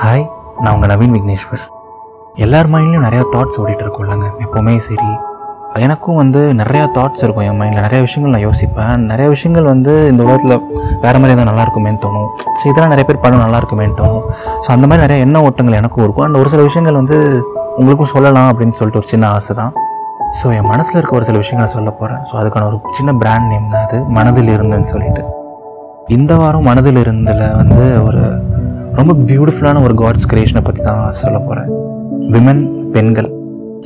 Hi நான் உங்கள் நவீன் விக்னேஸ்வர். எல்லார் மைண்ட்லையும் நிறையா தாட்ஸ் ஓடிட்டு இல்லைங்க எப்போவுமே சரி. எனக்கும் வந்து நிறையா தாட்ஸ் இருக்கும் என் மைண்டில். நிறைய விஷயங்கள் நான் யோசிப்பேன். நிறைய விஷயங்கள் வந்து இந்த உலகத்தில் வேறு மாதிரி எதாவது நல்லா இருக்குமேன்னு தோணும். ஸோ இதெல்லாம் நிறைய பேர் பண்ண நல்லா இருக்குமேன்னு தோணும். ஸோ அந்த மாதிரி நிறைய எண்ண ஓட்டங்கள் எனக்கும் இருக்கும். அண்ட் ஒரு சில விஷயங்கள் வந்து உங்களுக்கும் சொல்லலாம் அப்படின்னு சொல்லிட்டு ஒரு சின்ன ஆசை தான் ஸோ என் மனசில் இருக்க ஒரு சில விஷயங்களை சொல்ல போகிறேன் ஸோ அதுக்கான ஒரு சின்ன பிராண்ட் நேம் தான் அது. மனதில் இருந்துன்னு சொல்லிட்டு. இந்த வாரம் மனதில் இருந்தில் வந்து ஒரு ரொம்ப பியூட்டிஃபுல்லான ஒரு காட்ஸ் கிரியேஷனை பற்றி தான் சொல்ல போகிறேன் விமன் பெண்கள்.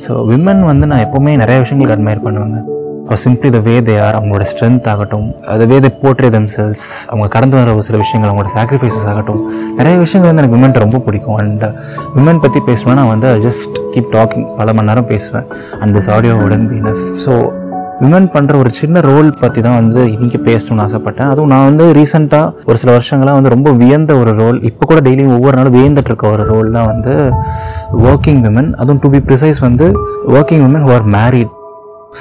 ஸோ விமன் வந்து நான் எப்போவுமே நிறைய விஷயங்களுக்கு அட்மையர் பண்ணுவேங்க. Simply the way they are அவங்களோட ஸ்ட்ரென்த் ஆகட்டும் அது வே தே போட்ரே தெம்செல்ஸ் அவங்க கடந்து வர ஒரு சில விஷயங்கள் அவங்களோட சாக்ரிஃபைசஸ் ஆகட்டும் நிறைய விஷயங்கள் வந்து எனக்கு விமன் ரொம்ப பிடிக்கும். அண்ட் விமன் uh, பற்றி பேசுவேன் நான் வந்து ஜஸ்ட் கீப் டாக்கிங் பல மணி நேரம் பேசுவேன். அண்ட் திஸ் ஆடியோ உடன் பி நஃப் ஸோ விமன் பண்ணுற ஒரு சின்ன ரோல் பற்றி தான் வந்து இன்னைக்கு பேசணும்னு ஆசைப்பட்டேன். அதுவும் நான் வந்து ரீசெண்டாக ஒரு சில வருஷங்களாக வந்து ரொம்ப வியந்த ஒரு ரோல் இப்போ கூட டெய்லியும் ஒவ்வொரு நாளும் வியந்துட்டு இருக்க ஒரு ரோல் தான் வந்து ஒர்க்கிங் விமன் அதுவும் டு பி ப்ரிசைஸ் வந்து working women who are married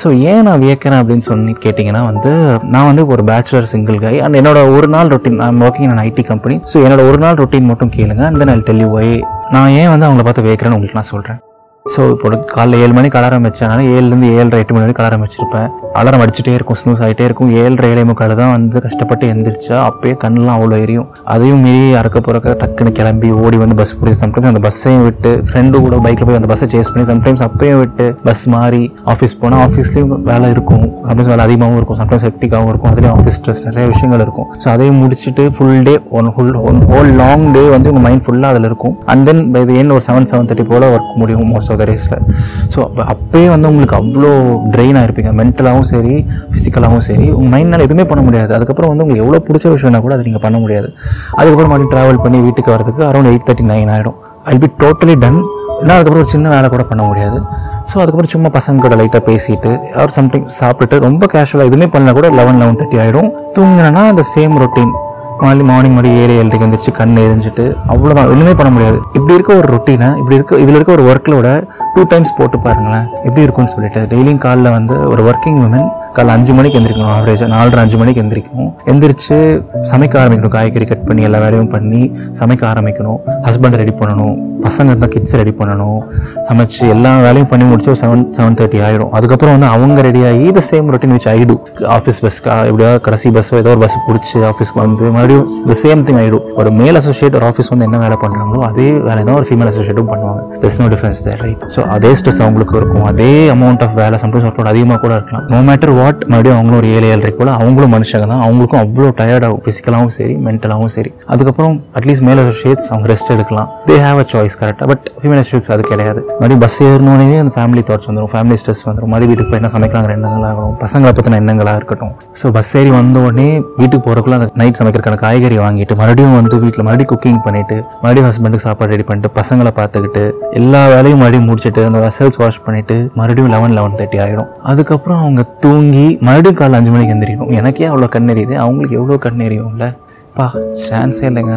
so ஏன் நான் வியக்கிறேன் அப்படின்னு சொல்லி கேட்டிங்கன்னா வந்து நான் வந்து ஒரு பேச்சுலர் சிங்கிள் கை அண்ட் என்னோட ஒரு நாள் ரொட்டீன் நான் ஒர்க்கிங் நான் ஐடி கம்பெனி ஸோ என்னோட ஒரு நாள் ரொட்டீன் மட்டும் கேளுங்க அந்த நான் டெல்லி ஒய் நான் ஏன் வந்து அவங்கள பார்த்து வியக்கிறேன்னு உங்களுக்கு நான் சொல்கிறேன் ஸோ இப்போ காலைல ஏழு மணிக்கு அலாரம் வச்சனால ஏழுலேருந்து ஏழரை எட்டு மணி வரைக்கும் அலாரம் வச்சிருப்பேன். அலாரம் அடிச்சுட்டே இருக்கும் ஸ்னூஸ் ஆகிட்டே இருக்கும். ஏழரை ஏழை முக்கால் தான் வந்து கஷ்டப்பட்டு எந்திரிச்சா அப்பயே கண்ணெலாம் அவ்வளோ எரியும். அதையும் மீறி அறக்க போறக்க டக்குன்னு கிளம்பி ஓடி வந்து பஸ் பிடிச்சி சம்டைம்ஸ் அந்த பஸ்ஸையும் விட்டு ஃப்ரெண்டு கூட பைக்கில் போய் அந்த பஸ்ஸை சேஸ் பண்ணி சம்டைம்ஸ் அப்பயும் விட்டு பஸ் மாறி ஆஃபீஸ் போனால் ஆஃபீஸ்லேயும் வேலை இருக்கும். சம்டைம்ஸ் வேலை அதிகமாகவும் இருக்கும் சம்டைம்ஸ் ஹெக்டிக்காகவும் இருக்கும். அதுலேயும் ஆஃபீஸ் ஸ்ட்ரெஸ் நிறைய விஷயங்கள் இருக்கும். ஸோ அதையும் முடிச்சுட்டு full day one full one whole long day வந்து உங்கள் மைண்ட் ஃபுல்லாக அதில் இருக்கும். And then by the end ஒரு செவன் செவன் தேர்ட்டி போல் ஒர்க் முடியும் மோஸ்ட் ஆஃப் அந்த ரேஸில் ஸோ அப்பயே வந்து உங்களுக்கு அவ்வளோ ட்ரெயினாக இருப்பீங்க மென்டலாகவும் சரி ஃபிசிக்கலாகவும் சரி. உங்கள் மைண்ட்னால எதுவுமே பண்ண முடியாது. அதுக்கப்புறம் வந்து உங்களுக்கு எவ்வளோ பிடிச்ச விஷயம்னா கூட அதை நீங்கள் பண்ண முடியாது. அதுக்கப்புறம் மறுபடியும் ட்ராவல் பண்ணி வீட்டுக்கு வரதுக்கு அரௌண்ட் எயிட் தேர்ட்டி நைன் ஆகிடும் ஐ பி டோட்டலி டன் இல்லை அதுக்கப்புறம் ஒரு சின்ன வேலை கூட பண்ண முடியாது. ஸோ அதுக்கப்புறம் சும்மா பசங்க கூட லைட்டாக பேசிட்டு அவர் சம்திங் சாப்பிட்டுட்டு ரொம்ப கேஷுவலாக எதுவுமே பண்ணல கூட லெவன் லெவன் தேர்ட்டி ஆகிடும் தூங்கினா அந்த சேம் ரொட்டீன் மார்னிங் மார்னிங் மணி ஏழு ஏழரைக்கு வந்துருச்சு கண் எரிஞ்சிட்டு அவ்வளோதான் ஒன்றுமே பண்ண முடியாது. இப்படி இருக்க ஒரு ரொட்டீனை இப்படி இருக்க இதில் இருக்க ஒரு ஒர்க்லோட டூ டைம்ஸ் போட்டு பாருங்களேன். எப்படி இருக்கும்னு சொல்லிட்டு. டெய்லியும் காலில் வந்து ஒரு ஒர்க்கிங் உமன் காலைல அஞ்சு மணிக்கு எந்திரிக்கணும். ஆவரேஜாக நாலரை அஞ்சு மணிக்கு எந்திரிக்கும் எந்திரிச்சு சமைக்க ஆரம்பிக்கணும். காய்கறி கட் பண்ணி எல்லா வேலையும் பண்ணி சமைக்க ஆரம்பிக்கணும். ஹஸ்பண்ட் ரெடி பண்ணணும். பசங்க இருந்தால் கிட்ஸ் ரெடி பண்ணணும். சமைச்சு எல்லா வேலையும் பண்ணி முடிச்சு ஒரு செவன் செவன் தேர்ட்டி ஆகிடும் அதுக்கப்புறம் வந்து அவங்க ரெடி ஆகி த சேம் ரொட்டீன் வச்சு ஆகிடும் ஆஃபீஸ் பஸ்க்கா எப்படியாவது கடைசி பஸ்ஸோ ஏதோ ஒரு பஸ் பிடிச்சி ஆஃபீஸ்க்கு வந்து மறுபடியும் த சேம் திங் ஆகிடும் ஒரு மேல் அசோசியேட் ஒரு ஆஃபீஸ் வந்து என்ன வேலை பண்ணுறாங்களோ அதே வேலை தான் ஒரு ஃபீமேல் அசோசியேட்டும் பண்ணுவாங்க. This no difference there right so அதே ஸ்ட்ரெஸ் அவங்களுக்கு இருக்கும். அதே அமௌண்ட் ஆஃப் வேலை சம்டைம்ஸ் ஒர்க் அதிகமாக கூட இருக்கலாம். நோ மேட்டர் வாட் மறுபடியும் அவங்களும் ஒரு ஏழு ஏழரை கூட அவங்களும் மனுஷங்க தான். அவங்களுக்கும் அவ்வளோ டயர்டாகும் ஃபிசிக்கலாகவும் சரி மென்டலாகவும் சரி. அதுக்கப்புறம் அட்லீஸ்ட் மேலே ஷேட்ஸ் அவங்க ரெஸ்ட் எடுக்கலாம். தே ஹேவ் அ சாய்ஸ் கரெக்டாக பட் ஃபீமேல் ஷேட்ஸ் அது கிடையாது. மறுபடியும் பஸ் ஏறணுனே அந்த ஃபேமிலி தாட்ஸ் வந்துடும் ஃபேமிலி ஸ்ட்ரெஸ் வந்துடும் மறுபடியும் வீட்டுக்கு போய் என்ன சமைக்கலாங்கிற எண்ணங்களாக ஆகணும். பசங்களை பற்றின எண்ணங்களாக இருக்கட்டும். ஸோ பஸ் ஏறி வந்த உடனே வீட்டுக்கு போகிறக்குள்ள அந்த நைட் சமைக்கிறக்கான காய்கறி வாங்கிட்டு மறுபடியும் வந்து வீட்டில் மறுபடியும் குக்கிங் பண்ணிட்டு மறுபடியும் ஹஸ்பண்டுக்கு சாப்பாடு ரெடி பண்ணிட்டு பசங்களை பார்த்துக்கிட்டு எல்லா வேலையும் மறுபடியும் முடிச்சு குளிச்சுட்டு அந்த வெசல்ஸ் வாஷ் பண்ணிட்டு மறுபடியும் லெவன் லெவன் தேர்ட்டி ஆகிடும் அதுக்கப்புறம் அவங்க தூங்கி மறுபடியும் காலைல அஞ்சு மணிக்கு எந்திரிக்கணும். எனக்கே அவ்வளோ கண் எரியுது அவங்களுக்கு எவ்வளோ கண் எரியும்ல பா சான்ஸே இல்லைங்க.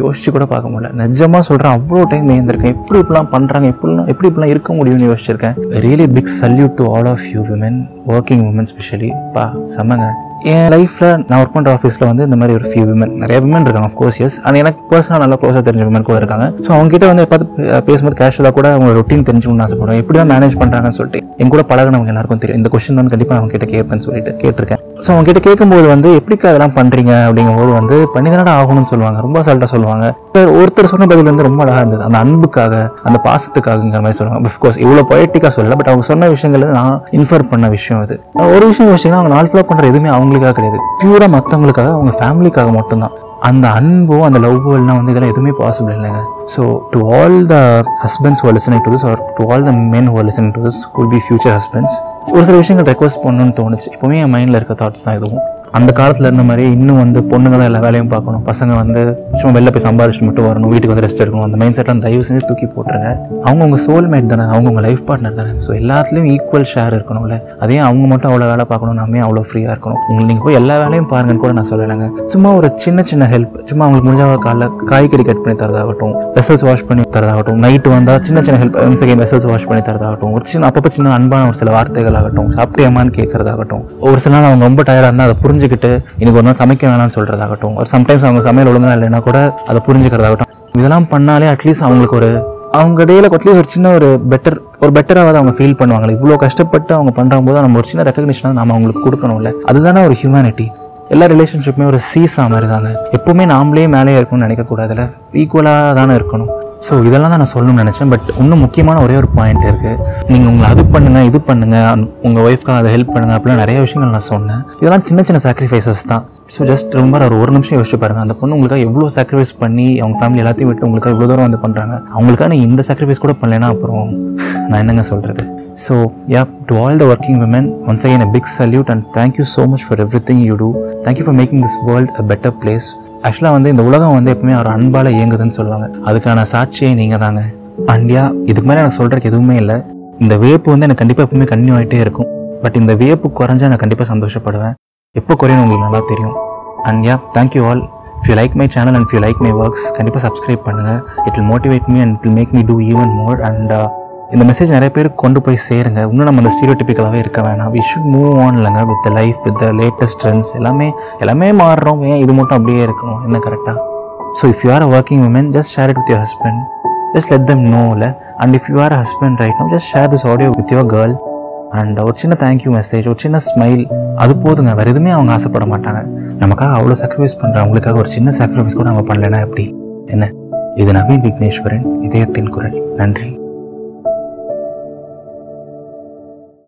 யோசிச்சு கூட பார்க்க முடியல. நிஜமாக சொல்கிறேன் அவ்வளோ டைம் ஏந்திருக்கேன் எப்படி இப்படிலாம் பண்ணுறாங்க எப்படிலாம் எப்படி இப்படிலாம் இருக்க முடியும்னு யோசிச்சிருக்கேன். Really big salute to all of you women working woman specially பா செம்மங்க. என் லைஃப்பில் நான் ஒர்க் பண்ணுற ஆஃபீஸில் வந்து இந்த மாதிரி ஒரு ஃபியூ விமன் நிறைய விமன் இருக்காங்க ஆஃப்கோர்ஸ் எஸ் ஆனால் எனக்கு பர்சனல் நல்லா க்ளோஸாக தெரிஞ்ச விமன் கூட இருக்காங்க. ஸோ அவங்ககிட்ட வந்து பார்த்து பேசும்போது கேஷுவலாக கூட அவங்க ரொட்டீன் தெரிஞ்சுக்கணும்னு ஆசைப்படுவேன். எப்படி தான் மேனேஜ் பண்ணுறாங்கன்னு சொல்லிட்டு என் கூட பழகினவங்க எல்லாருக்கும் தெரியும். இந்த கொஸ்டின் வந்து கண்டிப்பாக அவங்க கிட்ட கேட்பேன்னு சொல்லிட்டு கேட்டிருக்கேன். ஸோ அவங்க கிட்ட கேட்கும்போது வந்து எப்படிக்கா அதெல்லாம் பண்ணுறீங்க அப்படிங்கும்போது வந்து பண்ணி தானடா ஆகணும்னு சொல்லுவாங்க. ரொம்ப அசால்ட்டாக சொல்லுவாங்க. ஒருத்தர் சொன்ன பதில் வந்து ரொம்ப அழகாக இருந்தது. அந்த அன்புக்காக அந்த பாசத்துக்காகங்கிற மாதிரி சொல்லுவாங்க. அஃப்கோர்ஸ் இவ்வளோ பொயட்டிக்காக சொல்லலை பட் அவங்க சொன்ன விஷயங்கள் நான் இன்ஃபர் பண்ண விஷயம். அது. ஒரு விஷயம் யோசிச்சீங்கன்னா அவங்க நாள் ஃபுல்லாக பண்ணுற எதுவுமே அவங்களுக்காக கிடையாது. பியூராக மற்றவங்களுக்காக அவங்க ஃபேமிலிக்காக மட்டும்தான். அந்த அன்போ அந்த லவ்வோ எல்லாம் வந்து இதெல்லாம் எதுவுமே பாசிபிள் இல்லைங்க. So to all the husbands who listening to this or to all the men who listening to this will be future husbands ஒரு சில விஷயங்கள் ரெக்வஸ்ட் பண்ணணும்னு தோணுச்சு. எப்பவுமே என் மைண்டில் இருக்க தாட்ஸ் தான் இதுவும். அந்த காலத்தில் இருந்த மாதிரி இன்னும் வந்து பொண்ணுங்க தான் எல்லா வேலையும் பார்க்கணும். பசங்க வந்து சும்மா வெளில போய் சம்பாரிச்சுட்டு மட்டும் வரணும். வீட்டுக்கு வந்து ரெஸ்ட் எடுக்கணும். அந்த மைண்ட் செட்லாம் தயவு செஞ்சு தூக்கி போட்டுருங்க. அவங்க உங்கள் சோல்மேட் தானே. அவங்க உங்கள் லைஃப் பார்ட்னர் தானே. ஸோ எல்லாத்துலேயும் ஈக்குவல் ஷேர் இருக்கணும்ல. அதே அவங்க மட்டும் அவ்வளோ வேலை பார்க்கணும். நாமே அவ்வளோ ஃப்ரீயாக இருக்கணும். உங்களுக்கு நீங்கள் போய் எல்லா வேலையும் பாருங்கன்னு கூட நான் சொல்லலைங்க. சும்மா ஒரு சின்ன சின்ன ஹெல்ப் சும்மா அவங்களுக்கு முடிஞ்ச காலைல காய்கறி கட் பண்ணி தரதாகட்டும். வெசல்ஸ் வாஷ் பண்ணி தரதாகட்டும். நைட்டு வந்தால் சின்ன சின்ன help one second vessels wash பண்ணி தரதாகட்டும். ஒரு சின்ன அப்பப்போ சின்ன அன்பான ஒரு சில வார்த்தைகள் ஆகட்டும் சாப்பிட்டியம்மான்னு கேட்கறதாகட்டும் ஒரு சில நாள் அவங்க ரொம்ப டயர்டாக இருந்தால் அதை புரிஞ்சுக்கிட்டு இன்னைக்கு ஒரு நாள் சமைக்க வேணாம்னு சொல்கிறதாகட்டும் ஒரு சம்டைம்ஸ் அவங்க சமையல் ஒழுங்கா இல்லைன்னா கூட அதை புரிஞ்சுக்கிறதாகட்டும். இதெல்லாம் பண்ணாலே அட்லீஸ்ட் அவங்களுக்கு ஒரு அவங்க இடையில அட்லீஸ்ட் ஒரு சின்ன ஒரு பெட்டர் ஒரு பெட்டராவது அவங்க ஃபீல் பண்ணுவாங்க இவ்வளோ கஷ்டப்பட்டு அவங்க பண்ணுற போது நம்ம ஒரு சின்ன ரெக்கக்னிஷனாக நம்ம அவங்களுக்கு கொடுக்கணும்ல. அதுதானே ஒரு ஹியூமனிட்டி எல்லா ரிலேஷன்ஷிப்புமே ஒரு சீசா மாதிரி தாங்க எப்பவுமே நாமளே மேலே இருக்கணும்னு நினைக்கக்கூடாதுல ஈக்குவலாக தானே இருக்கணும். ஸோ இதெல்லாம் தான் நான் சொல்லணும்னு நினச்சேன். பட் இன்னும் முக்கியமான ஒரே ஒரு பாயிண்ட் இருக்குது நீங்கள் உங்களை அது பண்ணுங்கள் இது பண்ணுங்க உங்கள் ஒய்ஃப்க்காக அதை ஹெல்ப் பண்ணுங்க அப்படிலாம் நிறைய விஷயங்கள் நான் சொன்னேன். இதெல்லாம் சின்ன சின்ன சாக்ரிஃபைசஸ் தான். ஸோ ஜஸ்ட் ரொம்ப ஒரு ஒரு நிமிஷம் யோசிச்சு பாருங்க. அந்த பொண்ணு உங்களுக்காக எவ்வளோ சாக்ரிஃபைஸ் பண்ணி அவங்க ஃபேமிலி எல்லாத்தையும் விட்டு உங்களுக்காக இவ்வளோ தூரம் வந்து பண்ணுறாங்க அவங்களுக்காக நீ இந்த சாக்ரிஃபைஸ் கூட பண்ணலைன்னா அப்புறம் நான் என்னங்க சொல்கிறது so ya to all the working women once again a big salute and thank you so much for everything you do thank you for making this world a better place ஆக்சுவலாக வந்து இந்த உலகம் வந்து எப்பவுமே ஒரு அன்பால் இயங்குதுன்னு சொல்லுவாங்க. அதுக்கான சாட்சியே நீங்கள் தாங்க. அண்டியா இதுக்கு மேலே எனக்கு சொல்கிறதுக்கு எதுவுமே இல்லை. இந்த வியப்பு வந்து எனக்கு கண்டிப்பாக எப்பவுமே கன்னியூ ஆகிட்டே இருக்கும். பட் இந்த வியப்பு குறைஞ்சா நான் கண்டிப்பாக சந்தோஷப்படுவேன். எப்போ குறையும் உங்களுக்கு நல்லா தெரியும். And ya thank you all if you like my channel and you like my works கண்டிப்பாக சப்ஸ்கிரைப் பண்ணுங்கள் it will motivate me and it will make me do even more and இந்த மெசேஜ் நிறைய பேருக்கு கொண்டு போய் சேருங்க. இன்னும் நம்ம அந்த ஸ்டீரியோடிப்பிக்கலாகவே இருக்க வேணாம். வி ஷுட் மூவ் ஆன் இல்லைங்க. With the life with the latest trends எல்லாமே எல்லாமே மாறுறோம். ஏன் இது மட்டும் அப்படியே இருக்கணும்? என்ன கரெக்டாக so if you are a working woman just share it with your husband just let them know இல்லை? And if you are husband right no just share this audio with your girl and ஒரு சின்ன thank you message ஒரு சின்ன smile அது போதுங்க. வேறு எதுவுமே அவங்க ஆசைப்பட மாட்டாங்க. நமக்காக அவ்வளோ சாக்ரிஃபைஸ் பண்ணுற அவங்களுக்காக ஒரு சின்ன சாக்ரிஃபைஸ் கூட அவங்க பண்ணலைன்னா எப்படி? என்ன? இது நவீன் விக்னேஸ்வரன் இதயத்தின் குரல். நன்றி.